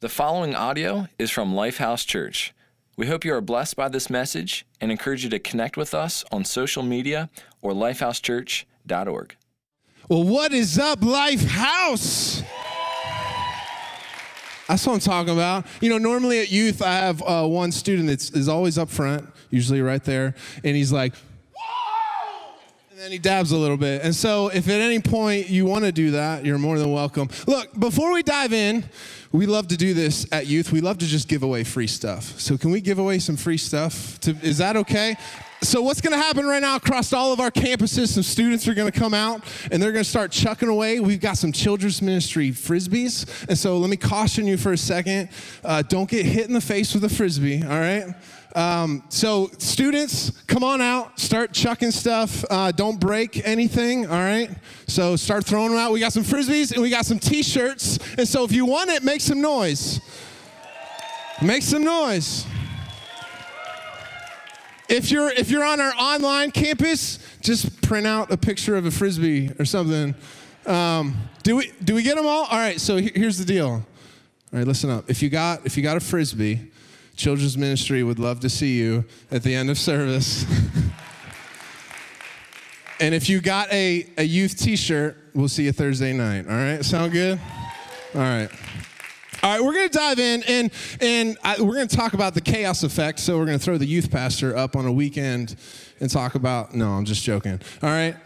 The following audio is from Lifehouse Church. We hope you are blessed by this message and encourage you to connect with us on social media or lifehousechurch.org. Well, what is up, Lifehouse? That's what I'm talking about. You know, normally at youth, I have uh, one student that is always up front, usually right there, and he's like, and then he dabs a little bit. And so, if at any point you want to do that, you're more than welcome. Look, before we dive in, we love to do this at youth. We love to just give away free stuff. So, can we give away some free stuff? To, is that okay? So, what's going to happen right now across all of our campuses? Some students are going to come out and they're going to start chucking away. We've got some children's ministry frisbees. And so, let me caution you for a second uh, don't get hit in the face with a frisbee, all right? Um, so, students, come on out, start chucking stuff. Uh, don't break anything, all right? So, start throwing them out. We got some frisbees and we got some t shirts. And so, if you want it, make some noise. Make some noise. If you're if you're on our online campus, just print out a picture of a frisbee or something. Um, do we do we get them all? All right. So here's the deal. All right, listen up. If you got if you got a frisbee, children's ministry would love to see you at the end of service. and if you got a, a youth T-shirt, we'll see you Thursday night. All right. Sound good? All right. All right, we're going to dive in and, and I, we're going to talk about the chaos effect. So, we're going to throw the youth pastor up on a weekend and talk about. No, I'm just joking. All right.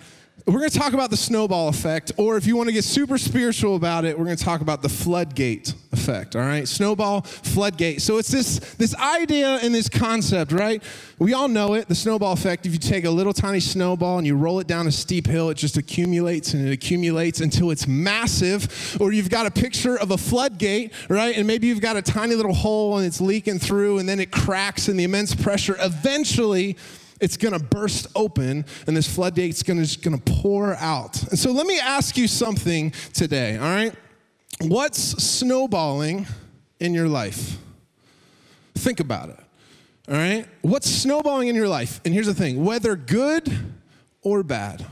We're going to talk about the snowball effect, or if you want to get super spiritual about it, we're going to talk about the floodgate effect. All right, snowball, floodgate. So it's this this idea and this concept, right? We all know it. The snowball effect. If you take a little tiny snowball and you roll it down a steep hill, it just accumulates and it accumulates until it's massive. Or you've got a picture of a floodgate, right? And maybe you've got a tiny little hole and it's leaking through, and then it cracks, and the immense pressure eventually it's going to burst open and this floodgate's going to going to pour out. And so let me ask you something today, all right? What's snowballing in your life? Think about it, all right? What's snowballing in your life? And here's the thing whether good or bad,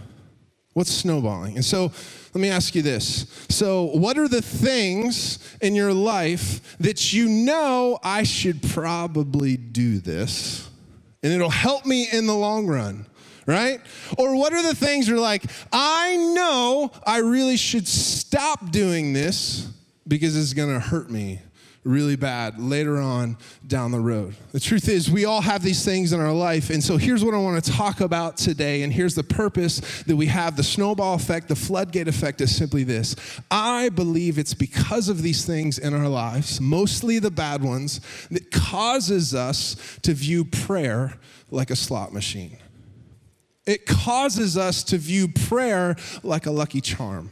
what's snowballing? And so let me ask you this. So, what are the things in your life that you know I should probably do this? And it'll help me in the long run, right? Or what are the things you're like, I know I really should stop doing this because it's gonna hurt me really bad later on down the road. The truth is, we all have these things in our life. And so here's what I want to talk about today. And here's the purpose that we have the snowball effect, the floodgate effect is simply this I believe it's because of these things in our lives, mostly the bad ones, that causes us to view prayer like a slot machine. It causes us to view prayer like a lucky charm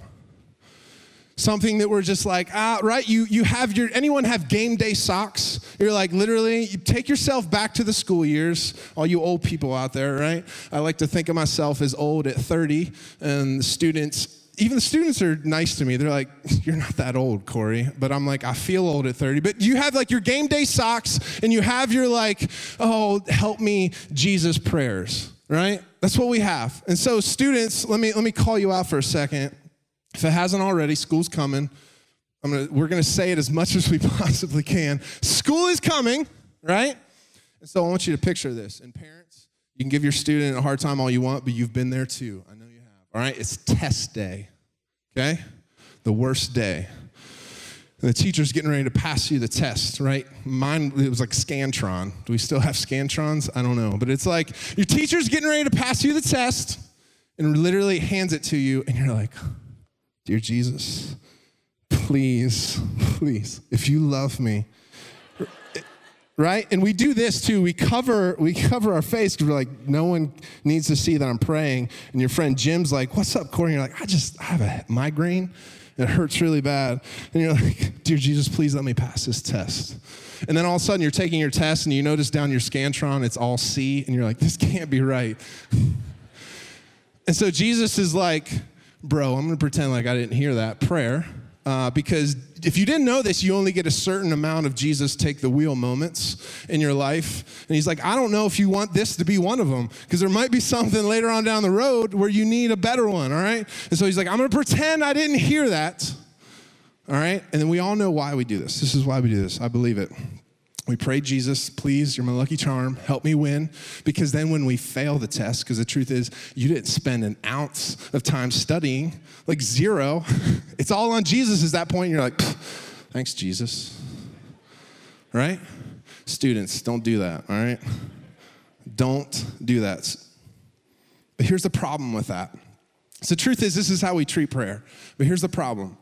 something that we're just like ah right you you have your anyone have game day socks you're like literally you take yourself back to the school years all you old people out there right i like to think of myself as old at 30 and the students even the students are nice to me. They're like, You're not that old, Corey. But I'm like, I feel old at 30. But you have like your game day socks and you have your like, Oh, help me, Jesus prayers, right? That's what we have. And so, students, let me, let me call you out for a second. If it hasn't already, school's coming. Gonna, we're going to say it as much as we possibly can. School is coming, right? And so I want you to picture this. And parents, you can give your student a hard time all you want, but you've been there too. I know you have. All right? It's test day, okay? The worst day. And the teacher's getting ready to pass you the test, right? Mine, it was like Scantron. Do we still have Scantrons? I don't know. But it's like your teacher's getting ready to pass you the test and literally hands it to you, and you're like, Dear Jesus, please, please, if you love me, right? And we do this too. We cover we cover our face because we're like, no one needs to see that I'm praying. And your friend Jim's like, "What's up, Corey?" And you're like, "I just I have a migraine. It hurts really bad." And you're like, "Dear Jesus, please let me pass this test." And then all of a sudden, you're taking your test, and you notice down your scantron it's all C, and you're like, "This can't be right." And so Jesus is like, bro, I'm going to pretend like I didn't hear that prayer. Uh, because if you didn't know this, you only get a certain amount of Jesus take the wheel moments in your life. And he's like, I don't know if you want this to be one of them, because there might be something later on down the road where you need a better one, all right? And so he's like, I'm going to pretend I didn't hear that. All right? And then we all know why we do this. This is why we do this. I believe it. We pray, Jesus, please, you're my lucky charm, help me win. Because then when we fail the test, because the truth is, you didn't spend an ounce of time studying, like zero. It's all on Jesus at that point. You're like, thanks, Jesus. Right? Students, don't do that, all right? Don't do that. But here's the problem with that. So, the truth is, this is how we treat prayer. But here's the problem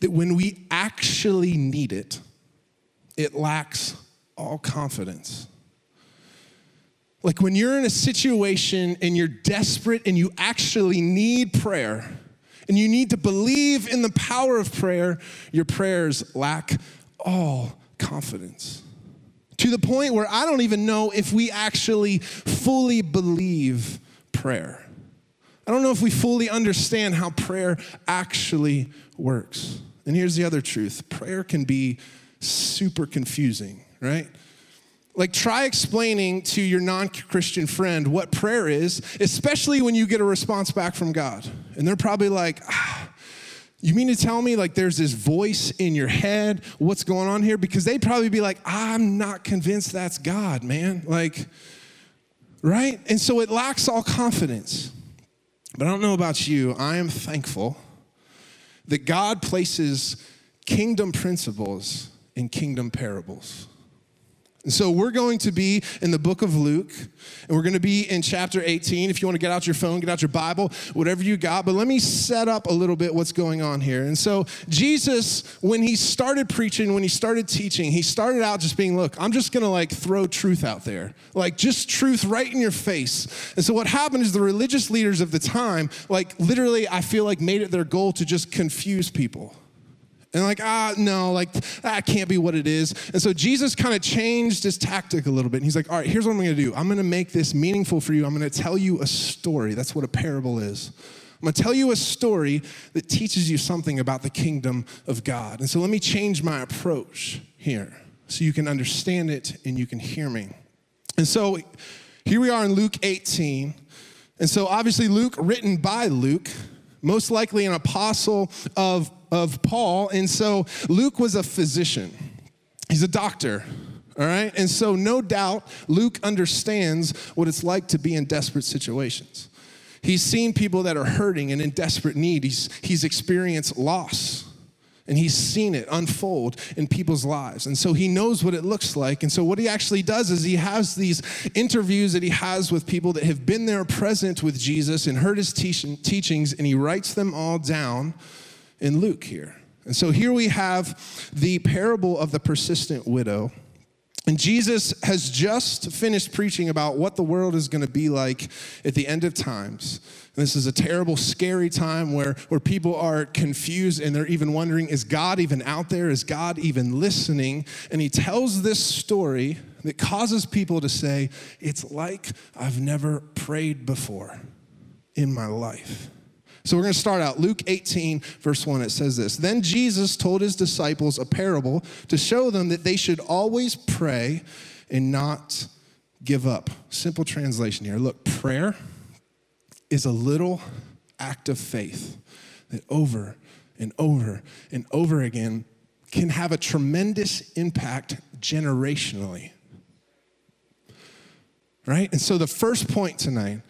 that when we actually need it, it lacks all confidence. Like when you're in a situation and you're desperate and you actually need prayer and you need to believe in the power of prayer, your prayers lack all confidence. To the point where I don't even know if we actually fully believe prayer. I don't know if we fully understand how prayer actually works. And here's the other truth prayer can be super confusing, right? Like, try explaining to your non Christian friend what prayer is, especially when you get a response back from God. And they're probably like, ah, you mean to tell me like there's this voice in your head? What's going on here? Because they'd probably be like, I'm not convinced that's God, man. Like, right? And so it lacks all confidence. But I don't know about you, I am thankful that God places kingdom principles in kingdom parables. And so we're going to be in the book of Luke, and we're going to be in chapter 18. If you want to get out your phone, get out your Bible, whatever you got. But let me set up a little bit what's going on here. And so Jesus, when he started preaching, when he started teaching, he started out just being, look, I'm just going to like throw truth out there, like just truth right in your face. And so what happened is the religious leaders of the time, like literally, I feel like made it their goal to just confuse people. And like, ah, no, like that can't be what it is. And so Jesus kind of changed his tactic a little bit. And he's like, all right, here's what I'm gonna do. I'm gonna make this meaningful for you. I'm gonna tell you a story. That's what a parable is. I'm gonna tell you a story that teaches you something about the kingdom of God. And so let me change my approach here so you can understand it and you can hear me. And so here we are in Luke 18. And so obviously, Luke, written by Luke, most likely an apostle of of Paul. And so Luke was a physician, he's a doctor. All right? And so, no doubt, Luke understands what it's like to be in desperate situations. He's seen people that are hurting and in desperate need. He's, he's experienced loss and he's seen it unfold in people's lives. And so he knows what it looks like. And so what he actually does is he has these interviews that he has with people that have been there present with Jesus and heard his teachings, and he writes them all down in Luke here. And so here we have the parable of the persistent widow. And Jesus has just finished preaching about what the world is going to be like at the end of times. And this is a terrible, scary time where, where people are confused and they're even wondering is God even out there? Is God even listening? And he tells this story that causes people to say, It's like I've never prayed before in my life. So we're going to start out. Luke 18, verse 1, it says this Then Jesus told his disciples a parable to show them that they should always pray and not give up. Simple translation here. Look, prayer is a little act of faith that over and over and over again can have a tremendous impact generationally. Right? And so the first point tonight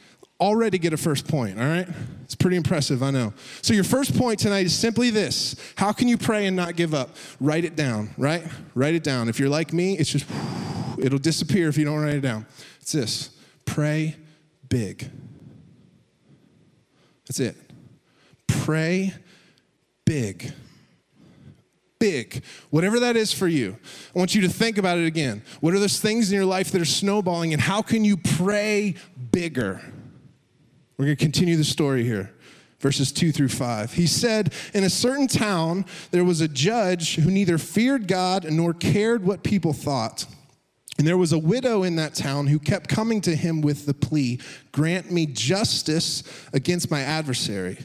already get a first point, all right? It's pretty impressive, I know. So, your first point tonight is simply this How can you pray and not give up? Write it down, right? Write it down. If you're like me, it's just, it'll disappear if you don't write it down. It's this pray big. That's it. Pray big big, whatever that is for you, I want you to think about it again. What are those things in your life that are snowballing, and how can you pray bigger? We're going to continue the story here. Verses 2 through 5. He said, In a certain town, there was a judge who neither feared God nor cared what people thought. And there was a widow in that town who kept coming to him with the plea Grant me justice against my adversary.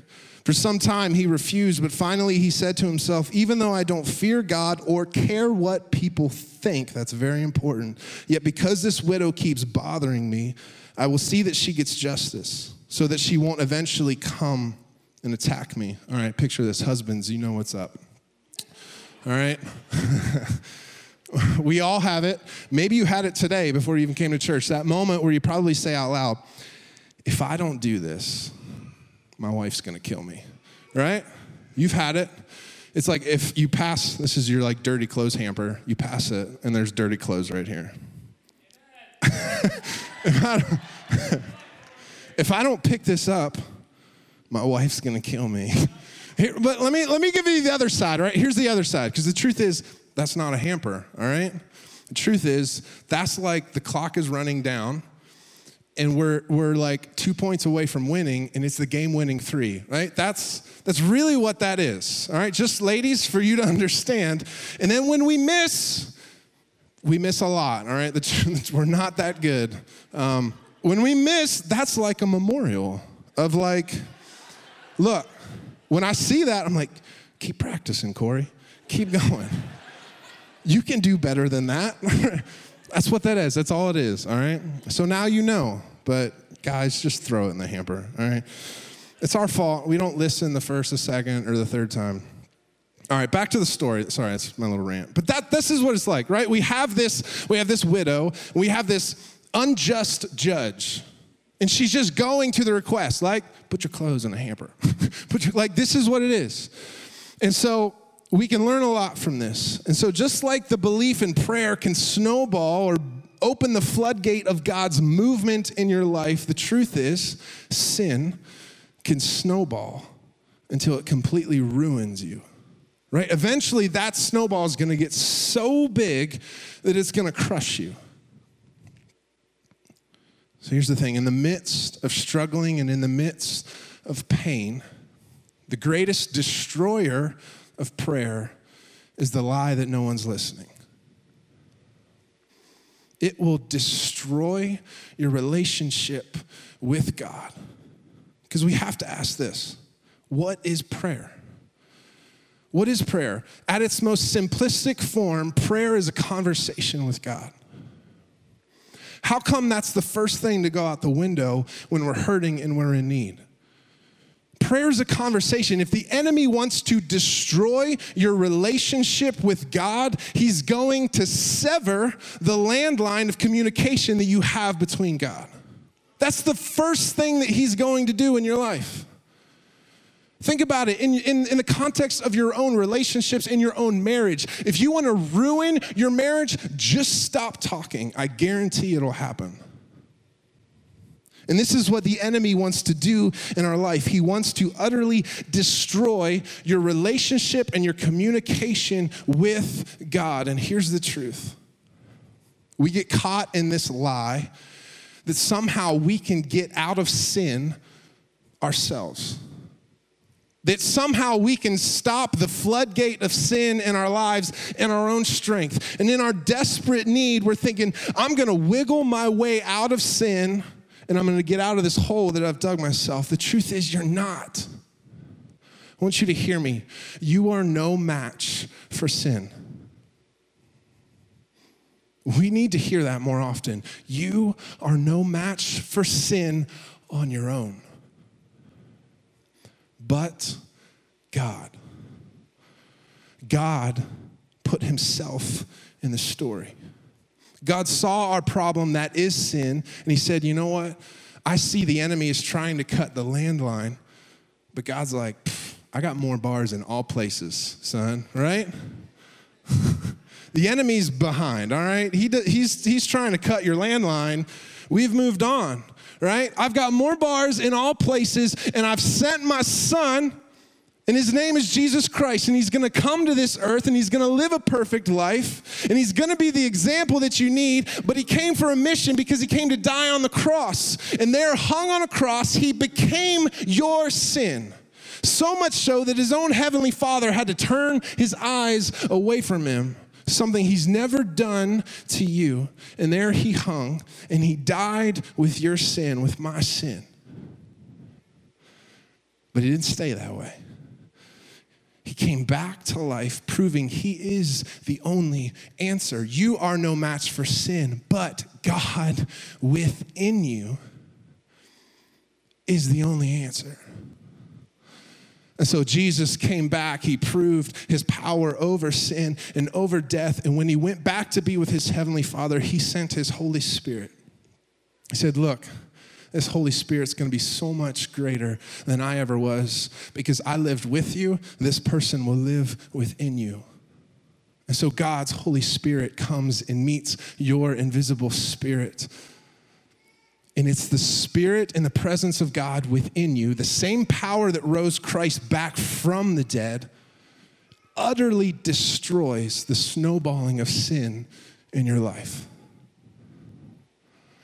For some time he refused, but finally he said to himself, Even though I don't fear God or care what people think, that's very important, yet because this widow keeps bothering me, I will see that she gets justice so that she won't eventually come and attack me. All right, picture this. Husbands, you know what's up. all right? we all have it. Maybe you had it today before you even came to church. That moment where you probably say out loud, if I don't do this, my wife's gonna kill me, right? You've had it. It's like if you pass, this is your like dirty clothes hamper, you pass it, and there's dirty clothes right here. if, I don't pick this up, my wife's gonna kill me. Here, but let me let me give you the other side, right? Here's the other side, because the truth is, that's not a hamper, all right? The truth is, that's like the clock is running down, and we're we're like two points away from winning, and it's the game-winning three, right? That's that's really what that is, all right? Just ladies, for you to understand. And then when we miss, we miss a lot, all right? We're not that good. Um, when we miss, that's like a memorial of like, look, when I see that, I'm like, keep practicing, Corey. Keep going. you can do better than that. That's what that is. That's all it is, all right? So now you know, but guys, just throw it in the hamper, all right? It's our fault. We don't listen the first, the second, or the third time. All right, back to the story. Sorry, that's my little rant. But that this is what it's like, right? We have this, we have this widow, we have this unjust judge. And she's just going to the request, like, put your clothes in a hamper. put your, like, this is what it is. And so we can learn a lot from this. And so, just like the belief in prayer can snowball or open the floodgate of God's movement in your life, the truth is, sin can snowball until it completely ruins you. Right? Eventually, that snowball is going to get so big that it's going to crush you. So here's the thing in the midst of struggling and in the midst of pain, the greatest destroyer of prayer is the lie that no one's listening. It will destroy your relationship with God. Because we have to ask this what is prayer? What is prayer? At its most simplistic form, prayer is a conversation with God. How come that's the first thing to go out the window when we're hurting and we're in need? Prayer is a conversation. If the enemy wants to destroy your relationship with God, he's going to sever the landline of communication that you have between God. That's the first thing that he's going to do in your life. Think about it in, in, in, the context of your own relationships, in your own marriage. If you want to ruin your marriage, just stop talking. I guarantee it'll happen. And this is what the enemy wants to do in our life. He wants to utterly destroy your relationship and your communication with God. And here's the truth we get caught in this lie that somehow we can get out of sin ourselves that somehow we can stop the floodgate of sin in our lives in our own strength. And in our desperate need, we're thinking, I'm gonna wiggle my way out of sin and I'm gonna get out of this hole that I've dug myself. The truth is, you're not. I want you to hear me. You are no match for sin. We need to hear that more often. You are no match for sin on your own but God. God put himself in the story. God saw our problem, that is sin, and he said, You know what? I see the enemy is trying to cut the landline, but God's like, I got more bars in all places, son, right? the enemy's behind, all right? He, he's, he's trying to cut your landline. We've moved on right? I've got more bars in all places, and I've sent my son, and his name is Jesus Christ, and he's gonna come to this earth and he's gonna live a perfect life, and he's gonna be the example that you need. But he came for a mission because he came to die on the cross, and there, hung on a cross, he became your sin. So much so that his own heavenly father had to turn his eyes away from him something he's never done to you. And there he hung and he died with your sin, with my sin. But he didn't stay that way. He came back to life, proving he is the only answer. You are no match for sin, but God within you is the only answer. And so Jesus came back. He proved his power over sin and over death. And when he went back to be with his heavenly Father, he sent his Holy Spirit. He said, Look, this Holy Spirit's to be so much greater than I ever was because I lived with you. This person will live within you. And so God's Holy Spirit comes and meets your invisible spirit. And it's the Spirit and the presence of God within you, the same power that rose Christ back from the dead, utterly destroys the snowballing of sin in your life.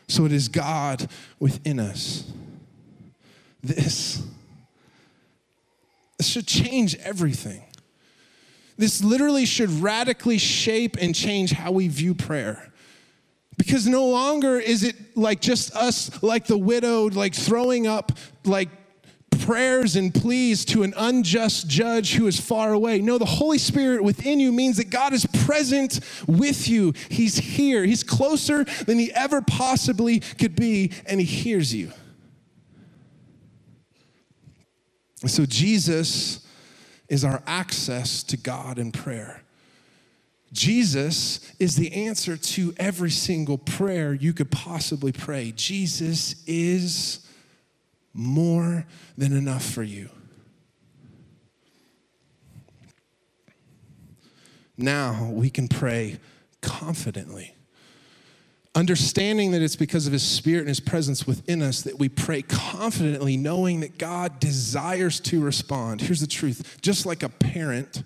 So it is God within us. This, this should change everything. This literally should radically shape and change how we view prayer. Because no longer is it like just us, like the widowed, like throwing up like prayers and pleas to an unjust judge who is far away. No, the Holy Spirit within you means that God is present with you. He's here. He's closer than he ever possibly could be, and he hears you. So, Jesus is our access to God in prayer. Jesus is the answer to every single prayer you could possibly pray. Jesus is more than enough for you. Now we can pray confidently. Understanding that it's because of His Spirit and His presence within us that we pray confidently, knowing that God desires to respond. Here's the truth just like a parent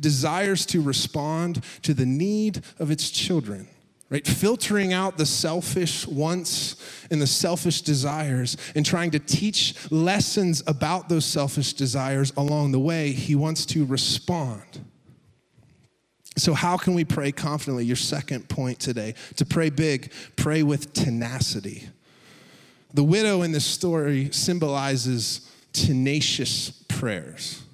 desires to respond to the need of its children right? Filtering out the selfish wants and the selfish desires and trying to teach lessons about those selfish desires along the way, he wants to respond. So, how can we pray confidently? Your second point today to pray big, pray with tenacity. The widow in this story symbolizes tenacious prayers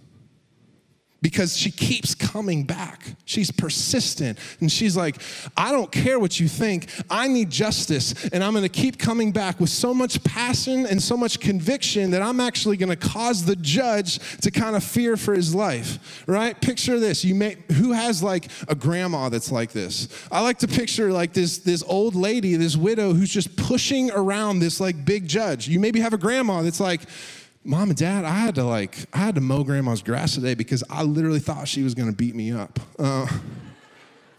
because she keeps coming back. She's persistent. And she's like, I don't care what you think. I need justice. And I'm going to keep coming back with so much passion and so much conviction that I'm actually going to cause the judge to kind of fear for his life, right? Picture this. You may, who has like a grandma that's like this? I like to picture like this, this old lady, this widow who's just pushing around this like big judge. You maybe have a grandma that's like, mom and dad, I had to like, I had to mow grandma's grass today because I literally thought she was gonna beat me up. Uh,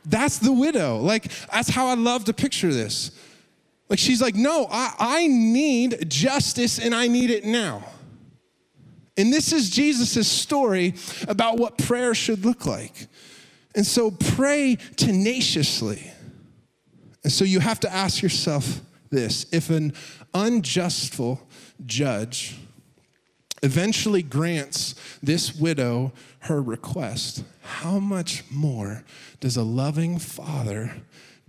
that's the widow. Like, that's how I love to picture this. Like, she's like, no, I, I need justice and I need it now. And this is Jesus' story about what prayer should look like. And so pray tenaciously. And so you have to ask yourself this if an unjustful judge eventually grants this widow her request, how much more does a loving father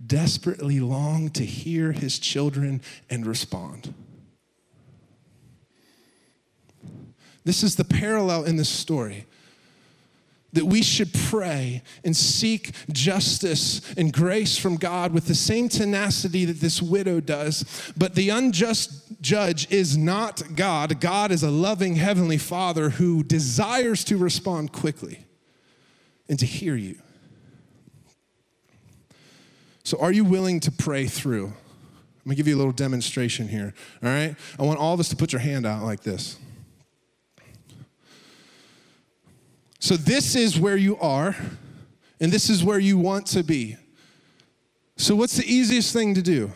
desperately long to hear his children and respond? This is the parallel in this story that we should pray and seek justice and grace from God with the same tenacity that this widow does. But the unjust judge is not God. God is a loving heavenly Father who desires to respond quickly and to hear you. So, are you willing to pray through? I'm gonna give you a little demonstration here, all right? I want all of us to put your hand out like this. So, this is where you are, and this is where you want to be. So, what's the easiest thing to do?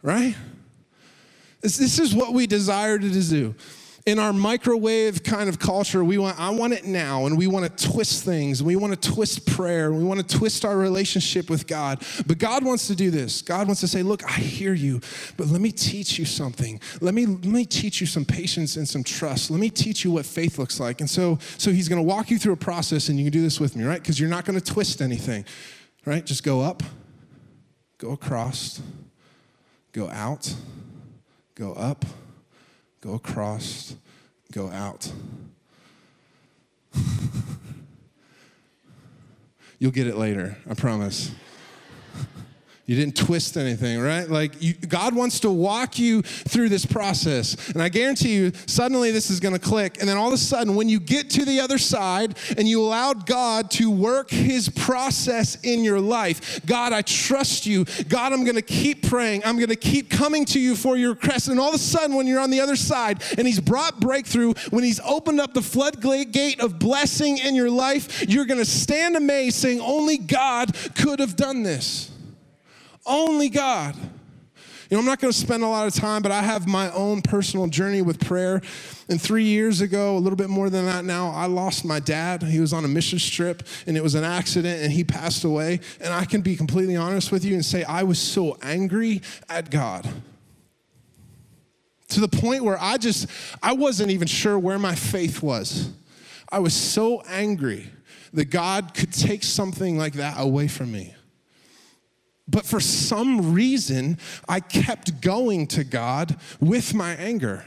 Right? This, is what we desire to do in our microwave kind of culture, we want, I want it now, and we want to twist things, and we want to twist prayer, and we want to twist our relationship with God. But God wants to do this. God wants to say, Look, I hear you, but let me teach you something. Let me, let me teach you some patience and some trust. Let me teach you what faith looks like. And so, so He's going to walk you through a process, and you can do this with me, right? Because you're not going to twist anything, right? Just go up, go across, go out, go up go across, go out. You'll get it later, I promise. You didn't twist anything, right? Like you, God wants to walk you through this process. And I guarantee you, suddenly this is going to click. And then all of a sudden, when you get to the other side and you allowed God to work his process in your life, God, I trust you. God, I'm going to keep praying. I'm going to keep coming to you for your crest. And all of a sudden, when you're on the other side and he's brought breakthrough, when he's opened up the floodgate of blessing in your life, you're going to stand amazed saying, Only God could have done this. Only God. You know, I'm not going to spend a lot of time, but I have my own personal journey with prayer. And three years ago, a little bit more than that now, I lost my dad. He was on a mission trip and it was an accident and he passed away. And I can be completely honest with you and say, I was so angry at God to the point where I just, I wasn't even sure where my faith was. I was so angry that God could take something like that away from me. But for some reason, I kept going to God with my anger.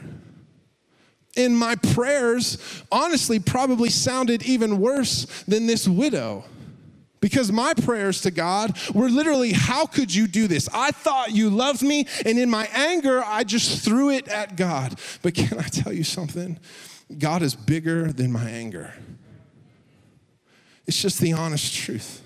And my prayers, honestly, probably sounded even worse than this widow. Because my prayers to God were literally, How could you do this? I thought you loved me, and in my anger, I just threw it at God. But can I tell you something? God is bigger than my anger. It's just the honest truth.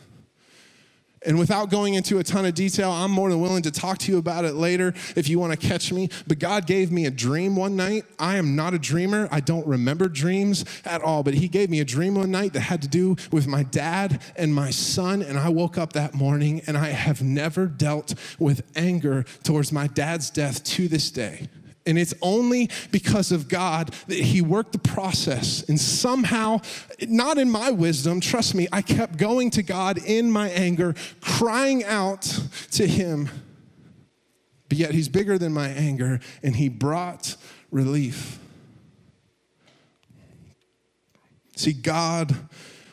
And without going into a ton of detail, I'm more than willing to talk to you about it later if you want to catch me. But God gave me a dream one night. I am not a dreamer. I don't remember dreams at all. But He gave me a dream one night that had to do with my dad and my son. And I woke up that morning and I have never dealt with anger towards my dad's death to this day. And it's only because of God that He worked the process. And somehow, not in my wisdom, trust me, I kept going to God in my anger, crying out to Him. But yet, He's bigger than my anger, and He brought relief. See, God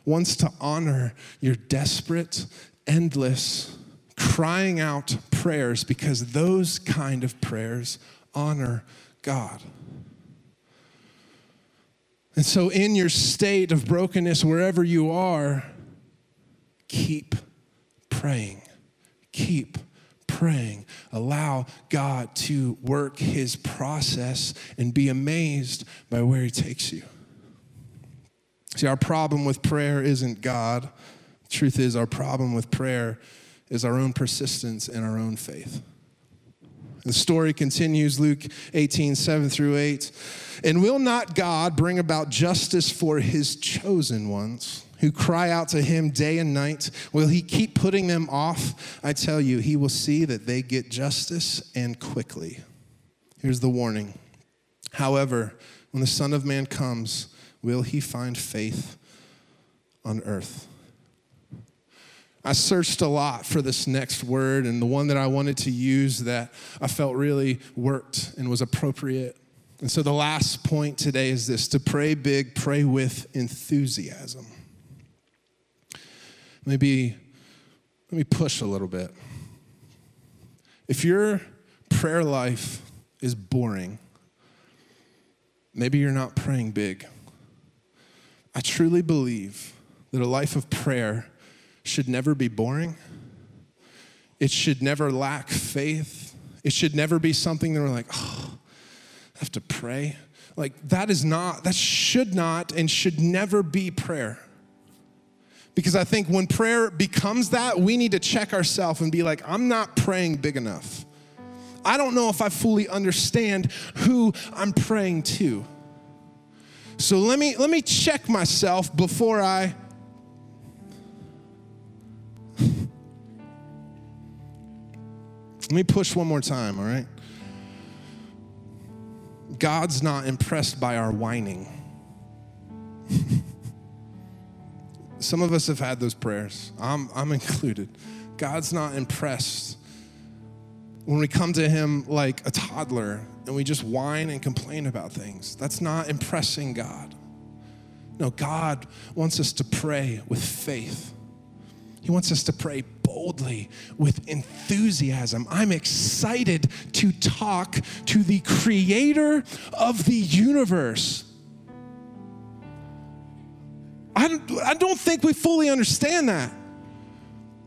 wants to honor your desperate, endless, crying out prayers because those kind of prayers honor God. And so, in your state of brokenness, wherever you are, keep praying. Keep praying. Allow God to work his process and be amazed by where he takes you. See, our problem with prayer isn't God. The truth is, our problem with prayer is our own persistence and our own faith. The story continues, Luke 18, 7 through 8. And will not God bring about justice for his chosen ones who cry out to him day and night? Will he keep putting them off? I tell you, he will see that they get justice and quickly. Here's the warning. However, when the Son of Man comes, will he find faith on earth? I searched a lot for this next word, and the one that I wanted to use that I felt really worked and was appropriate. And so the last point today is this to pray big, pray with enthusiasm. Maybe let me push a little bit. If your prayer life is boring, maybe you're not praying big. I truly believe that a life of prayer should never be boring. It should never lack faith. It should never be something that we're like, oh, I have to pray. Like, that is not, that should not and should never be prayer. Because I think when prayer becomes that, we need to check ourselves and be like, I'm not praying big enough. I don't know if I fully understand who I'm praying to. So let me let me check myself before I Let me push one more time, all right? God's not impressed by our whining. Some of us have had those prayers. I'm, I'm included. God's not impressed when we come to Him like a toddler and we just whine and complain about things. That's not impressing God. No, God wants us to pray with faith. He wants us to pray boldly with enthusiasm. I'm excited to talk to the creator of the universe. I, I don't think we fully understand that.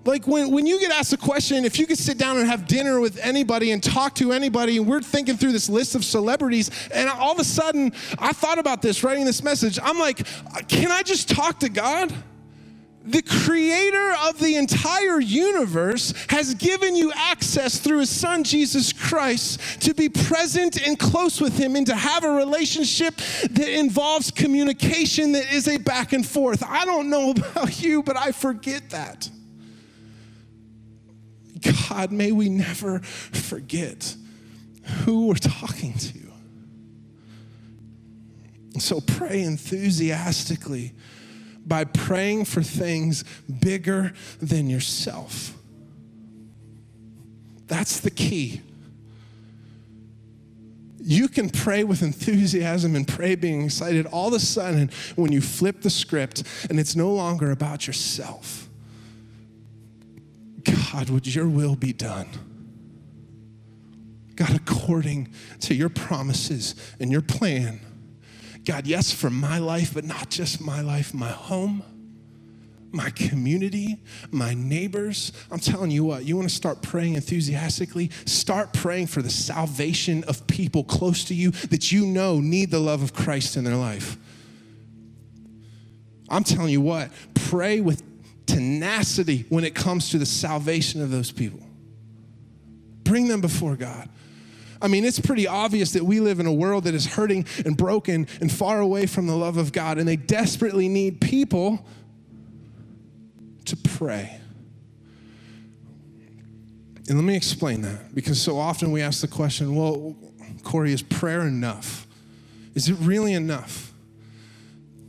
Like when, when you get asked a question, if you could sit down and have dinner with anybody and talk to anybody, and we're thinking through this list of celebrities, and all of a sudden, I thought about this writing this message. I'm like, can I just talk to God? The creator of the entire universe has given you access through his son Jesus Christ to be present and close with him and to have a relationship that involves communication that is a back and forth. I don't know about you, but I forget that. God, may we never forget who we're talking to. So pray enthusiastically by praying for things bigger than yourself. That's the key. You can pray with enthusiasm and pray being excited. All of a sudden, when you flip the script and it's no longer about yourself, God, would your will be done? God, according to your promises and your plan God, yes, for my life, but not just my life, my home, my community, my neighbors. I'm telling you what, you want to start praying enthusiastically? Start praying for the salvation of people close to you that you know need the love of Christ in their life. I'm telling you what, pray with tenacity when it comes to the salvation of those people. Bring them before God. I mean, it's pretty obvious that we live in a world that is hurting and broken and far away from the love of God, and they desperately need people to pray. And let me explain that because so often we ask the question well, Corey, is prayer enough? Is it really enough?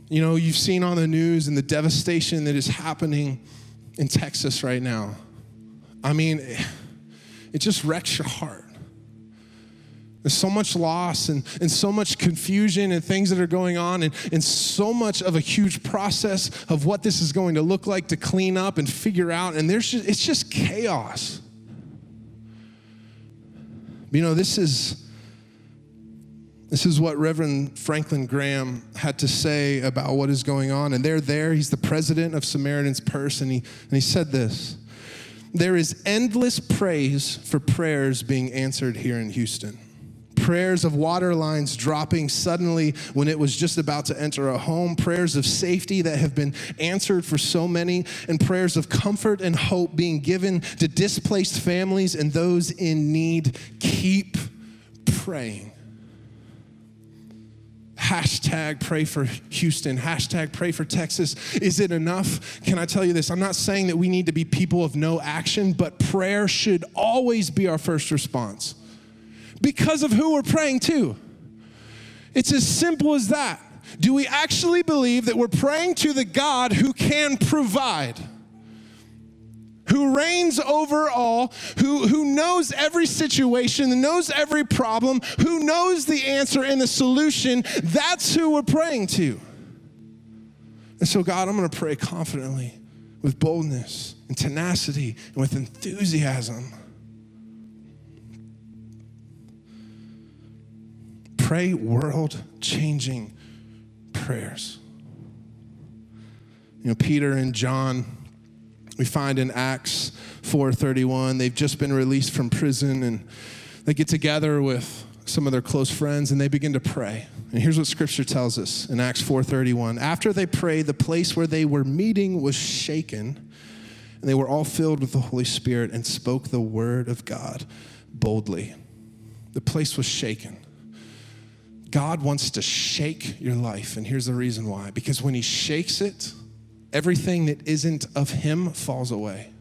You know, you've seen on the news and the devastation that is happening in Texas right now. I mean, it just wrecks your heart. There's so much loss and, and so much confusion and things that are going on, and, and so much of a huge process of what this is going to look like to clean up and figure out. And there's just, it's just chaos. You know, this is. This is what Reverend Franklin Graham had to say about what is going on. And they're there. He's the president of Samaritan's Purse, and he, and he said this There is endless praise for prayers being answered here in Houston prayers of water lines dropping suddenly when it was just about to enter a home, prayers of safety that have been answered for so many, and prayers of comfort and hope being given to displaced families and those in need. Keep praying. Hashtag pray for Houston. Hashtag pray for Texas. Is it enough? Can I tell you this? I'm not saying that we need to be people of no action, but prayer should always be our first response because of who we're praying to. It's as simple as that. Do we actually believe that we're praying to the God who can provide? Who reigns over all, who, who knows every situation, knows every problem, who knows the answer and the solution, that's who we're praying to. And so, God, I'm gonna pray confidently with boldness and tenacity and with enthusiasm. Pray world changing prayers. You know, Peter and John, we find in Acts 4:31, they've just been released from prison and they get together with some of their close friends and they begin to pray. And here's what scripture tells us in Acts 4:31. After they prayed, the place where they were meeting was shaken, and they were all filled with the Holy Spirit and spoke the word of God boldly. The place was shaken. God wants to shake your life. And here's the reason why because when He shakes it, everything that isn't of Him falls away.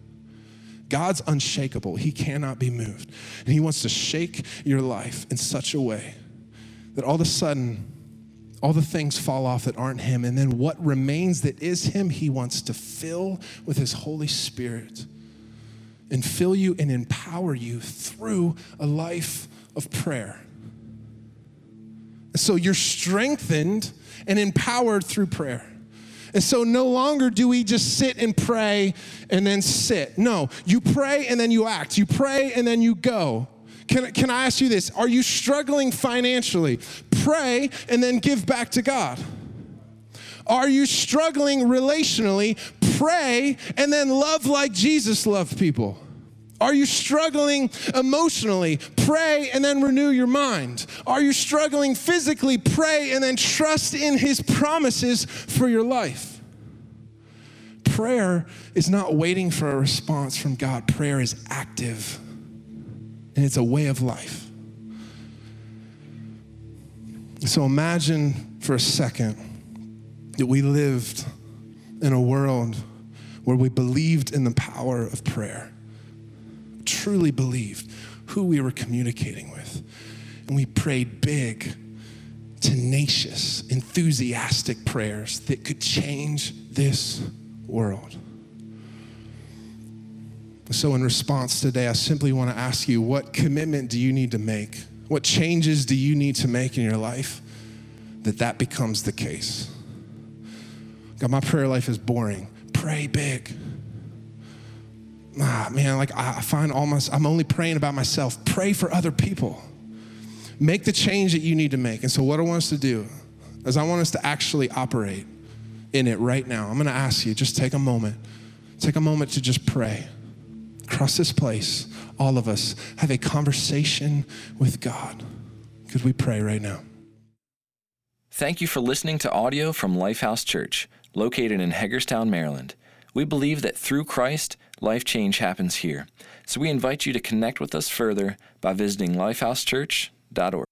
God's unshakable, He cannot be moved. And He wants to shake your life in such a way that all of a sudden, all the things fall off that aren't Him. And then what remains that is Him, He wants to fill with His Holy Spirit and fill you and empower you through a life of prayer. So you're strengthened and empowered through prayer. And so no longer do we just sit and pray and then sit. No, you pray and then you act. You pray and then you go. Can, can I ask you this? Are you struggling financially? Pray and then give back to God. Are you struggling relationally? pray and then love like Jesus loved people? Are you struggling emotionally? Pray and then renew your mind. Are you struggling physically? Pray and then trust in His promises for your life. Prayer is not waiting for a response from God, prayer is active, and it's a way of life. So imagine for a second that we lived in a world where we believed in the power of prayer, truly believed who we were communicating with, and we prayed big, tenacious, enthusiastic prayers that could change this world. So, in response today, I simply want to ask you what commitment do you need to make? What changes do you need to make in your life that that becomes the case? God, my prayer life is boring. Pray big. Ah, man, like I find almost, I'm only praying about myself. Pray for other people. Make the change that you need to make. And so, what I want us to do is, I want us to actually operate in it right now. I'm going to ask you, just take a moment. Take a moment to just pray. Across this place, all of us have a conversation with God. Could we pray right now? Thank you for listening to audio from Lifehouse Church, located in Hagerstown, Maryland. We believe that through Christ, life change happens here. So we invite you to connect with us further by visiting lifehousechurch.org.